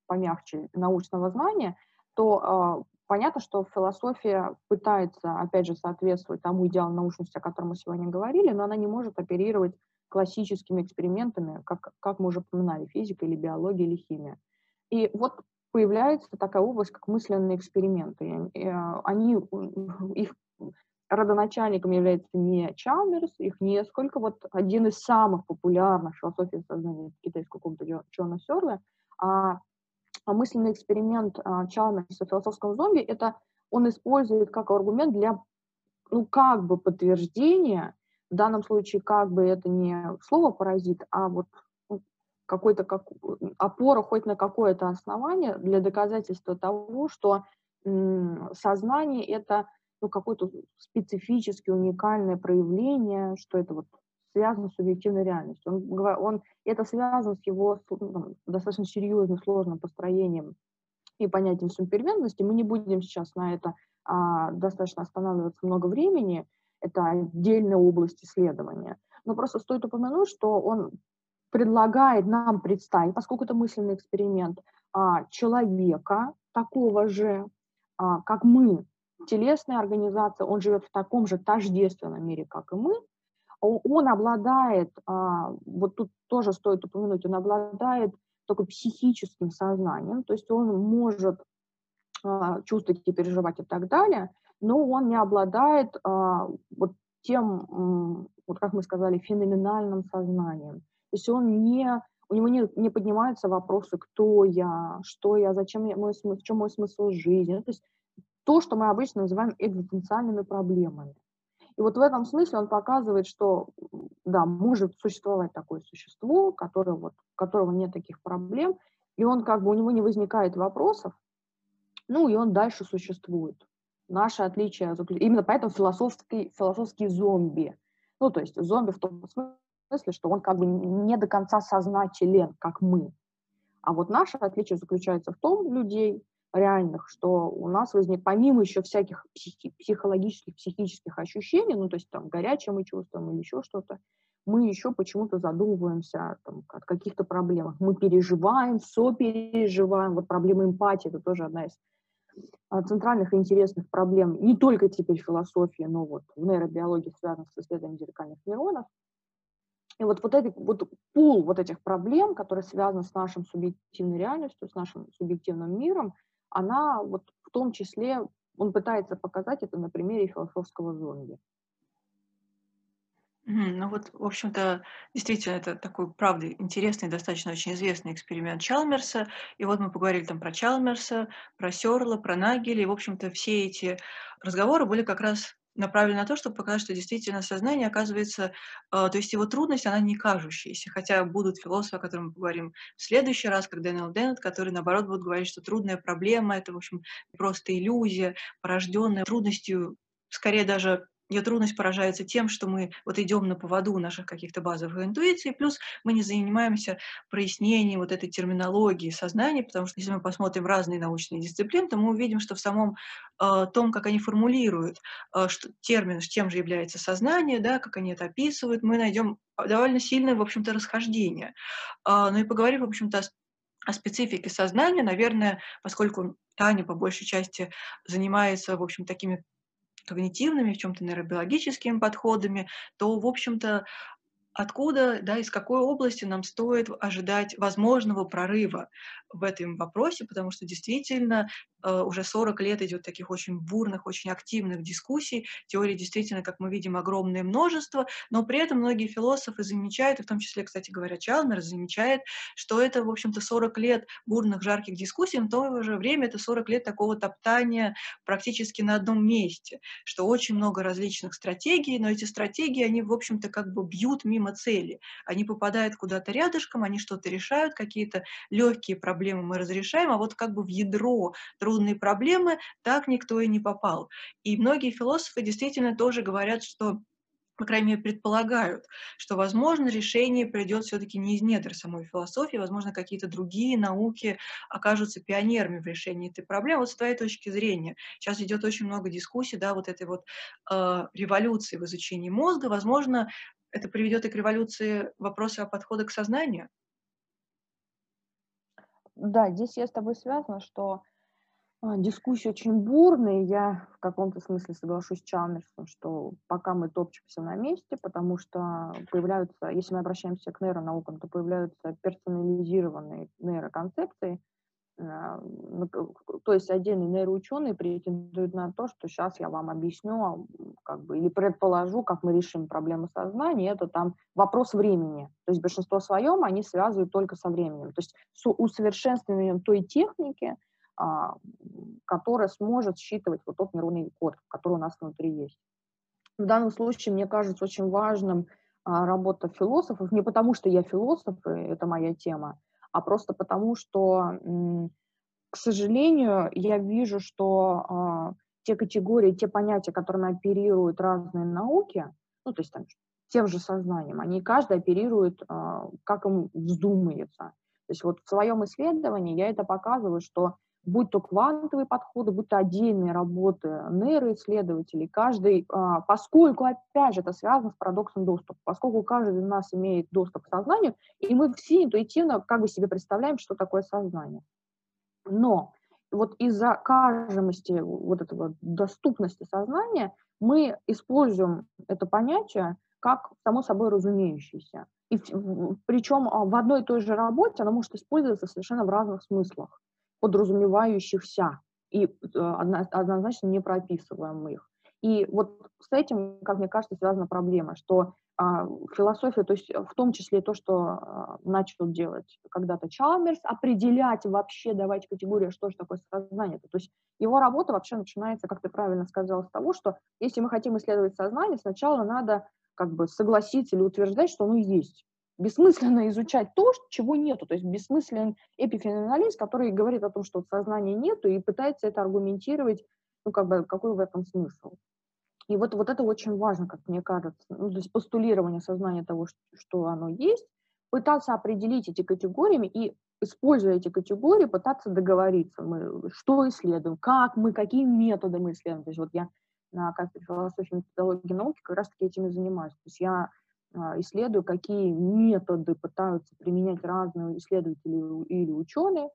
[SPEAKER 2] помягче, научного знания, то э, понятно, что философия пытается, опять же, соответствовать тому идеалу научности, о котором мы сегодня говорили, но она не может оперировать классическими экспериментами, как, как мы уже упоминали, физика или биология или химия. И вот появляется такая область, как мысленные эксперименты. Они, их родоначальником является не Чалмерс, их несколько. Вот один из самых популярных философий сознания китайского какого-то Джона Сёрла, а, а мысленный эксперимент а, Чалмерса философского зомби, это он использует как аргумент для, ну, как бы подтверждения в данном случае как бы это не слово паразит, а вот ну, какой-то как, опора хоть на какое-то основание для доказательства того, что сознание это ну, какое-то специфически уникальное проявление, что это вот связано с субъективной реальностью. Он, он, это связано с его ну, достаточно серьезным, сложным построением и понятием субперментности. Мы не будем сейчас на это а, достаточно останавливаться много времени, это отдельная область исследования. Но просто стоит упомянуть, что он предлагает нам представить, поскольку это мысленный эксперимент, а, человека такого же, а, как мы, телесная организация, он живет в таком же тождественном мире, как и мы, он обладает, а, вот тут тоже стоит упомянуть, он обладает только психическим сознанием, то есть он может чувствовать и переживать и так далее, но он не обладает а, вот тем, вот как мы сказали, феноменальным сознанием. То есть он не, у него не, не поднимаются вопросы, кто я, что я, зачем я, мой в чем мой смысл жизни. То есть то, что мы обычно называем экзистенциальными проблемами. И вот в этом смысле он показывает, что да, может существовать такое существо, которое вот, у которого нет таких проблем, и он как бы у него не возникает вопросов, ну и он дальше существует наше отличие, именно поэтому философский, философский зомби. Ну, то есть зомби в том смысле, что он как бы не до конца сознателен, как мы. А вот наше отличие заключается в том, людей реальных, что у нас возник, помимо еще всяких психи, психологических, психических ощущений, ну, то есть там горячее мы чувствуем или еще что-то, мы еще почему-то задумываемся там, о каких-то проблемах. Мы переживаем, сопереживаем. Вот проблема эмпатии – это тоже одна из центральных и интересных проблем не только теперь философии, но вот в нейробиологии, связанных с исследованием зеркальных нейронов. И вот, вот, этот, вот пул вот этих проблем, которые связаны с нашей субъективной реальностью, с нашим субъективным миром, она вот в том числе, он пытается показать это на примере философского зомби.
[SPEAKER 1] Ну вот, в общем-то, действительно, это такой, правда, интересный, достаточно очень известный эксперимент Чалмерса. И вот мы поговорили там про Чалмерса, про Сёрла, про Нагеля. И, в общем-то, все эти разговоры были как раз направлены на то, чтобы показать, что действительно сознание оказывается, э, то есть его трудность, она не кажущаяся. Хотя будут философы, о которых мы поговорим в следующий раз, как Дэниел Деннет, которые, наоборот, будут говорить, что трудная проблема — это, в общем, просто иллюзия, порожденная трудностью скорее даже ее трудность поражается тем, что мы вот идем на поводу наших каких-то базовых интуиций, плюс мы не занимаемся прояснением вот этой терминологии сознания, потому что если мы посмотрим разные научные дисциплины, то мы увидим, что в самом э, том, как они формулируют э, что, термин, чем же является сознание, да, как они это описывают, мы найдем довольно сильное, в общем-то, расхождение. Э, ну и поговорив, в общем-то, о о специфике сознания, наверное, поскольку Таня по большей части занимается, в общем, такими когнитивными, в чем-то нейробиологическими подходами, то, в общем-то, откуда, да, из какой области нам стоит ожидать возможного прорыва в этом вопросе, потому что действительно Э, уже 40 лет идет таких очень бурных, очень активных дискуссий. Теорий действительно, как мы видим, огромное множество, но при этом многие философы замечают, и в том числе, кстати говоря, Чалмер замечает, что это, в общем-то, 40 лет бурных, жарких дискуссий, но в то же время это 40 лет такого топтания практически на одном месте, что очень много различных стратегий, но эти стратегии, они, в общем-то, как бы бьют мимо цели. Они попадают куда-то рядышком, они что-то решают, какие-то легкие проблемы мы разрешаем, а вот как бы в ядро трудные проблемы, так никто и не попал. И многие философы действительно тоже говорят, что по крайней мере, предполагают, что, возможно, решение придет все-таки не из недр самой философии, возможно, какие-то другие науки окажутся пионерами в решении этой проблемы. Вот с твоей точки зрения, сейчас идет очень много дискуссий, да, вот этой вот э, революции в изучении мозга, возможно, это приведет и к революции вопроса о подходе к сознанию?
[SPEAKER 2] Да, здесь я с тобой связана, что а, дискуссии очень бурные. Я в каком-то смысле соглашусь с Чалмерсом, что пока мы топчемся на месте, потому что появляются, если мы обращаемся к нейронаукам, то появляются персонализированные нейроконцепции, то есть отдельные нейроученые претендуют на то, что сейчас я вам объясню, а, как бы, или предположу, как мы решим проблему сознания, это там вопрос времени. То есть большинство своем они связывают только со временем. То есть с усовершенствованием той техники, а, которая сможет считывать вот тот нейронный код, который у нас внутри есть. В данном случае мне кажется очень важным а, работа философов, не потому что я философ, и это моя тема, а просто потому что, к сожалению, я вижу, что а, те категории, те понятия, которыми оперируют разные науки, ну, то есть там тем же сознанием, они каждый оперирует, как ему вздумается. То есть вот в своем исследовании я это показываю, что будь то квантовые подходы, будь то отдельные работы нейроисследователей, каждый, а, поскольку, опять же, это связано с парадоксом доступа, поскольку каждый из нас имеет доступ к сознанию, и мы все интуитивно как бы себе представляем, что такое сознание. Но вот из-за кажемости вот этого доступности сознания мы используем это понятие как само собой разумеющееся. И причем а, в одной и той же работе оно может использоваться совершенно в разных смыслах подразумевающихся и э, однозначно не прописываем их. И вот с этим, как мне кажется, связана проблема, что а, философия, то есть в том числе то, что а, начал делать когда-то Чалмерс, определять вообще, давать категорию, что же такое сознание. То есть его работа вообще начинается, как ты правильно сказал, с того, что если мы хотим исследовать сознание, сначала надо как бы согласиться или утверждать, что оно есть. Бессмысленно изучать то, чего нету. То есть бессмыслен эпифеноменалист, который говорит о том, что сознания нету, и пытается это аргументировать Ну, как бы, какой в этом смысл? И вот, вот это очень важно, как мне кажется. Ну, то есть постулирование сознания того, что, что оно есть, пытаться определить эти категориями и, используя эти категории, пытаться договориться, мы что исследуем, как мы, какие методы мы исследуем. То есть вот я на кафедре философии и методологии науки как раз-таки этими занимаюсь. То есть я а, исследую, какие методы пытаются применять разные исследователи или ученые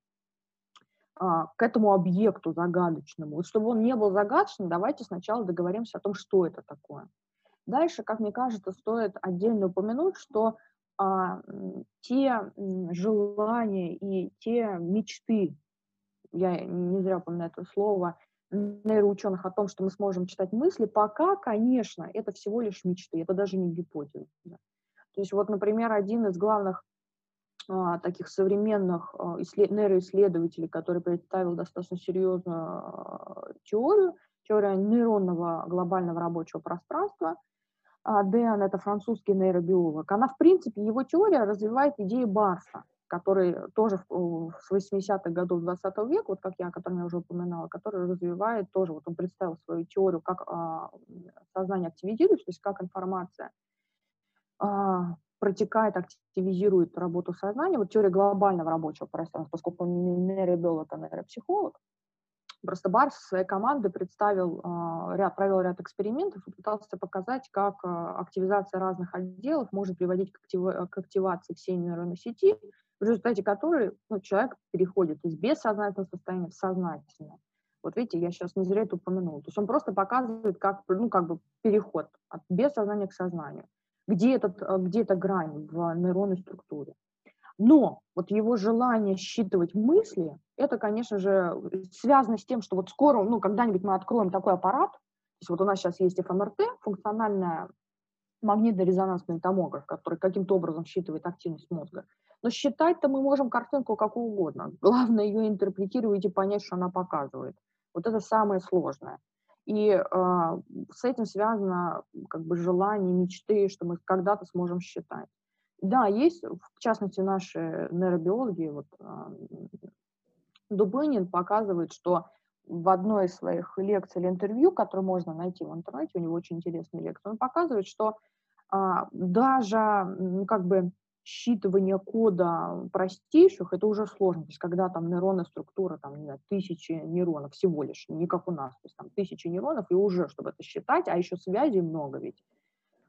[SPEAKER 2] а, к этому объекту загадочному. Чтобы он не был загадочным, давайте сначала договоримся о том, что это такое. Дальше, как мне кажется, стоит отдельно упомянуть, что а, те желания и те мечты, я не зря упоминаю это слово, нейроученых о том, что мы сможем читать мысли, пока, конечно, это всего лишь мечты, это даже не гипотеза. То есть вот, например, один из главных а, таких современных а, исслед... нейроисследователей, который представил достаточно серьезную а, теорию, теория нейронного глобального рабочего пространства, а, Дэн, это французский нейробиолог, она, в принципе, его теория развивает идеи Барса – который тоже с 80-х годов 20 века, вот как я, о котором я уже упоминала, который развивает тоже, вот он представил свою теорию, как а, сознание активизируется, то есть как информация а, протекает, активизирует работу сознания. Вот теория глобального рабочего пространства, поскольку он нейробиолог, а нейропсихолог, Просто Барс своей командой представил а, ряд, провел ряд экспериментов и пытался показать, как а, активизация разных отделов может приводить к, актив, к активации всей нейронной сети, в результате которой ну, человек переходит из бессознательного состояния в сознательное. Вот видите, я сейчас не зря это упомянула. То есть он просто показывает, как, ну, как бы переход от бессознания к сознанию. Где, этот, э, где эта грань в нейронной структуре. Но вот его желание считывать мысли, это, конечно же, связано с тем, что вот скоро, ну, когда-нибудь мы откроем такой аппарат, то есть вот у нас сейчас есть ФМРТ, функциональная магнитно-резонансный томограф, который каким-то образом считывает активность мозга. Но считать-то мы можем картинку какую угодно. Главное ее интерпретировать и понять, что она показывает. Вот это самое сложное. И э, с этим связано как бы желание, мечты, что мы когда-то сможем считать. Да, есть, в частности, наши нейробиологи, вот э, Дубынин показывает, что в одной из своих лекций или интервью, которые можно найти в интернете, у него очень интересные лекции, он показывает, что а, даже как бы считывание кода простейших, это уже сложно. То есть когда там нейронная структура, там, не знаю, тысячи нейронов всего лишь, не как у нас, то есть там тысячи нейронов, и уже, чтобы это считать, а еще связей много ведь.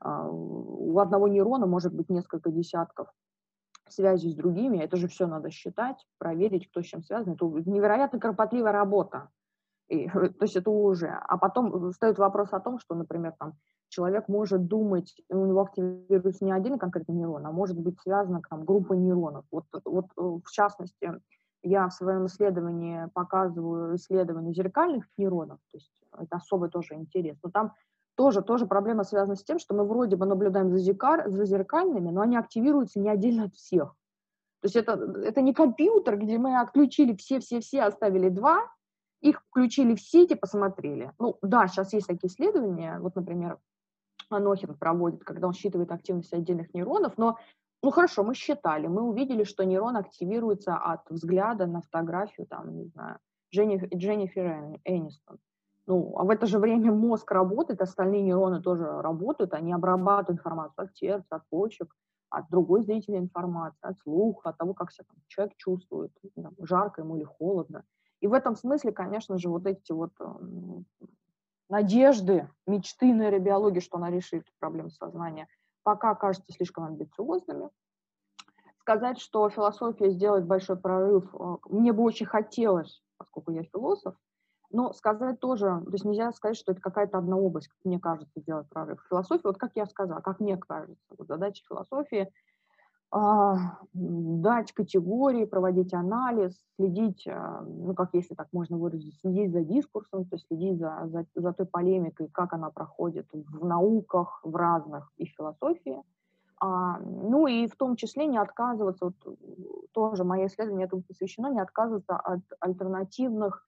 [SPEAKER 2] А, у одного нейрона может быть несколько десятков связей с другими, это же все надо считать, проверить, кто с чем связан. Это невероятно кропотливая работа. И, то есть это уже. А потом встает вопрос о том, что, например, там человек может думать, у него активируется не один конкретный нейрон, а может быть связана там, группа нейронов. Вот, вот э, в частности, я в своем исследовании показываю исследование зеркальных нейронов, то есть это особый тоже интерес. Но там тоже, тоже проблема связана с тем, что мы вроде бы наблюдаем за, зеркаль, за зеркальными, но они активируются не отдельно от всех. То есть это, это не компьютер, где мы отключили все-все-все, оставили два, их включили в сети, посмотрели. Ну да, сейчас есть такие исследования, вот, например, Анохин проводит, когда он считывает активность отдельных нейронов, но ну хорошо, мы считали, мы увидели, что нейрон активируется от взгляда на фотографию, там, не знаю, Дженнифер, Дженнифер Энистон. Ну, а в это же время мозг работает, остальные нейроны тоже работают, они обрабатывают информацию от сердца, от почек, от другой зрительной информации, от слуха, от того, как себя там, человек чувствует, там, жарко ему или холодно. И в этом смысле, конечно же, вот эти вот надежды, мечты нейробиологии, что она решит проблему сознания, пока кажутся слишком амбициозными. Сказать, что философия сделает большой прорыв, э, мне бы очень хотелось, поскольку я философ, но сказать тоже, то есть нельзя сказать, что это какая-то одна область, как мне кажется, сделать прорыв. Философия, вот как я сказала, как мне кажется, вот задача философии дать категории, проводить анализ, следить, а, ну, как если так можно выразить, следить за дискурсом, то есть следить за, за, за той полемикой, как она проходит в науках, в разных и философии. А, ну и в том числе не отказываться, вот, тоже мое исследование этому посвящено, не отказываться от альтернативных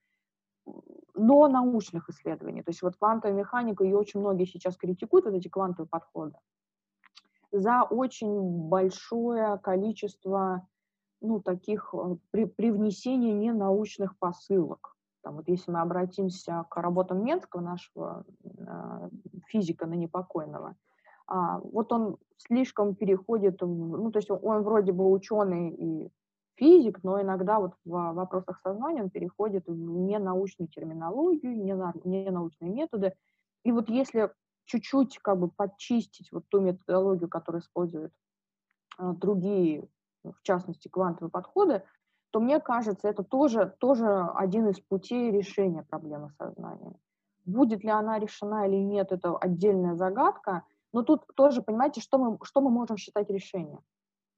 [SPEAKER 2] но научных исследований. То есть вот квантовая механика, ее очень многие сейчас критикуют, вот эти квантовые подходы за очень большое количество ну, таких э, при, привнесения ненаучных посылок. Там, вот если мы обратимся к работам Менского, нашего э, физика ныне покойного, а, вот он слишком переходит, в, ну, то есть он, он вроде бы ученый и физик, но иногда вот в вопросах сознания он переходит в ненаучную терминологию, ненаучные методы. И вот если чуть-чуть как бы подчистить вот ту методологию, которую используют а, другие, в частности, квантовые подходы, то мне кажется, это тоже, тоже один из путей решения проблемы сознания. Будет ли она решена или нет, это отдельная загадка, но тут тоже, понимаете, что мы, что мы можем считать решением.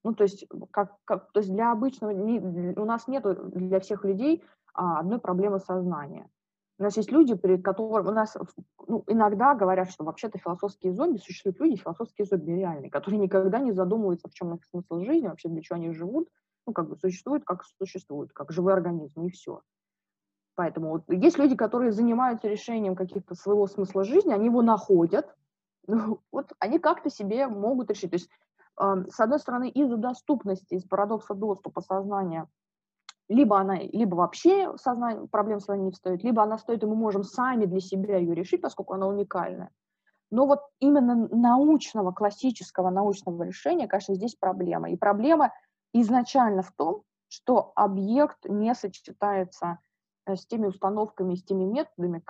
[SPEAKER 2] Ну, то есть, как, как, то есть для обычного, у нас нет для всех людей а, одной проблемы сознания. У нас есть люди, перед которыми у нас ну, иногда говорят, что вообще-то философские зомби, существуют люди, философские зомби реальные, которые никогда не задумываются, в чем их смысл жизни, вообще для чего они живут, ну, как бы существуют, как существуют, как живой организм, и все. Поэтому вот есть люди, которые занимаются решением каких-то своего смысла жизни, они его находят, ну, вот они как-то себе могут решить. То есть с одной стороны, из-за доступности, из парадокса доступа сознания, либо она, либо вообще сознание, проблем с не встает, либо она стоит, и мы можем сами для себя ее решить, поскольку она уникальная. Но вот именно научного, классического научного решения, конечно, здесь проблема. И проблема изначально в том, что объект не сочетается э, с теми установками, с теми методами,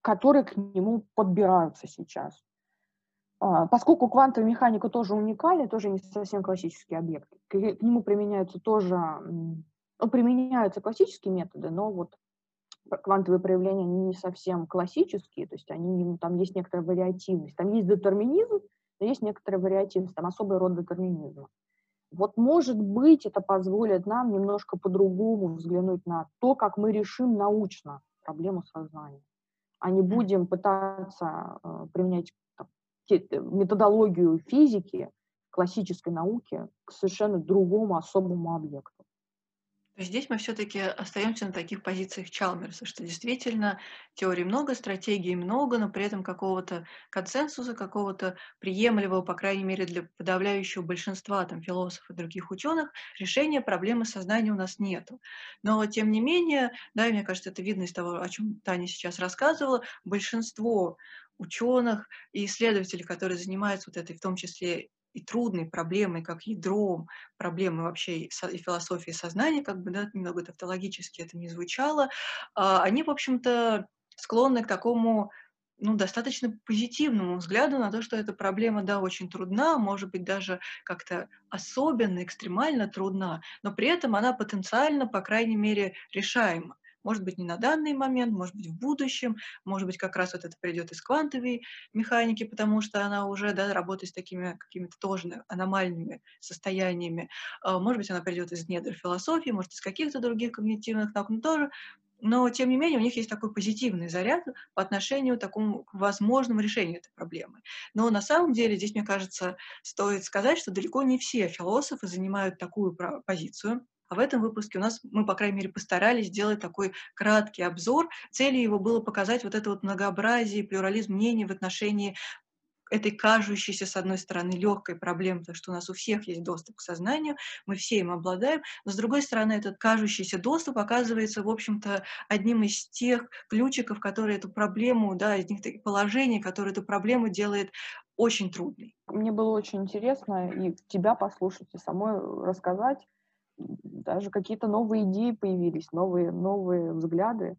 [SPEAKER 2] которые к нему подбираются сейчас. А, поскольку квантовая механика тоже уникальна, тоже не совсем классический объект, к, нему применяются тоже, применяются классические методы, но вот квантовые проявления не совсем классические, то есть они, ну, там есть некоторая вариативность, там есть детерминизм, но есть некоторая вариативность, там особый род детерминизма. Вот, может быть, это позволит нам немножко по-другому взглянуть на то, как мы решим научно проблему сознания, а не будем пытаться э, применять методологию физики, классической науки к совершенно другому особому объекту.
[SPEAKER 1] Здесь мы все-таки остаемся на таких позициях Чалмерса, что действительно теорий много, стратегий много, но при этом какого-то консенсуса, какого-то приемлемого, по крайней мере, для подавляющего большинства там, философов и других ученых, решения проблемы сознания у нас нету. Но, тем не менее, да, и мне кажется, это видно из того, о чем Таня сейчас рассказывала, большинство ученых и исследователей, которые занимаются вот этой, в том числе и трудной проблемой, как ядром проблемы вообще и философии сознания, как бы, да, немного тавтологически это не звучало, а, они, в общем-то, склонны к такому ну, достаточно позитивному взгляду на то, что эта проблема, да, очень трудна, может быть, даже как-то особенно, экстремально трудна, но при этом она потенциально, по крайней мере, решаема. Может быть, не на данный момент, может быть, в будущем, может быть, как раз вот это придет из квантовой механики, потому что она уже да, работает с такими какими-то тоже аномальными состояниями. А, может быть, она придет из недр философии, может, из каких-то других когнитивных наук, но тоже но, тем не менее, у них есть такой позитивный заряд по отношению к такому возможному решению этой проблемы. Но на самом деле здесь, мне кажется, стоит сказать, что далеко не все философы занимают такую позицию. А в этом выпуске у нас, мы, по крайней мере, постарались сделать такой краткий обзор. Целью его было показать вот это вот многообразие, плюрализм мнений в отношении этой кажущейся, с одной стороны, легкой проблемы, потому что у нас у всех есть доступ к сознанию, мы все им обладаем, но, с другой стороны, этот кажущийся доступ оказывается, в общем-то, одним из тех ключиков, которые эту проблему, да, из них положений, которые эту проблему делает очень трудной.
[SPEAKER 2] Мне было очень интересно и тебя послушать, и самой рассказать, даже какие-то новые идеи появились, новые, новые взгляды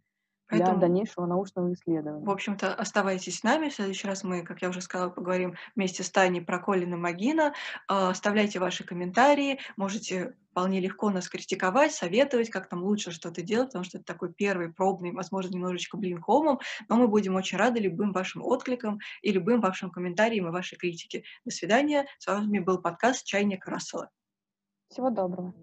[SPEAKER 2] Поэтому, для дальнейшего научного исследования.
[SPEAKER 1] В общем-то, оставайтесь с нами. В следующий раз мы, как я уже сказала, поговорим вместе с Таней про Колина Магина. А, оставляйте ваши комментарии. Можете вполне легко нас критиковать, советовать, как там лучше что-то делать, потому что это такой первый пробный, возможно, немножечко блин хомом, но мы будем очень рады любым вашим откликам и любым вашим комментариям и вашей критике. До свидания. С вами был подкаст «Чайник Рассела».
[SPEAKER 2] Всего доброго.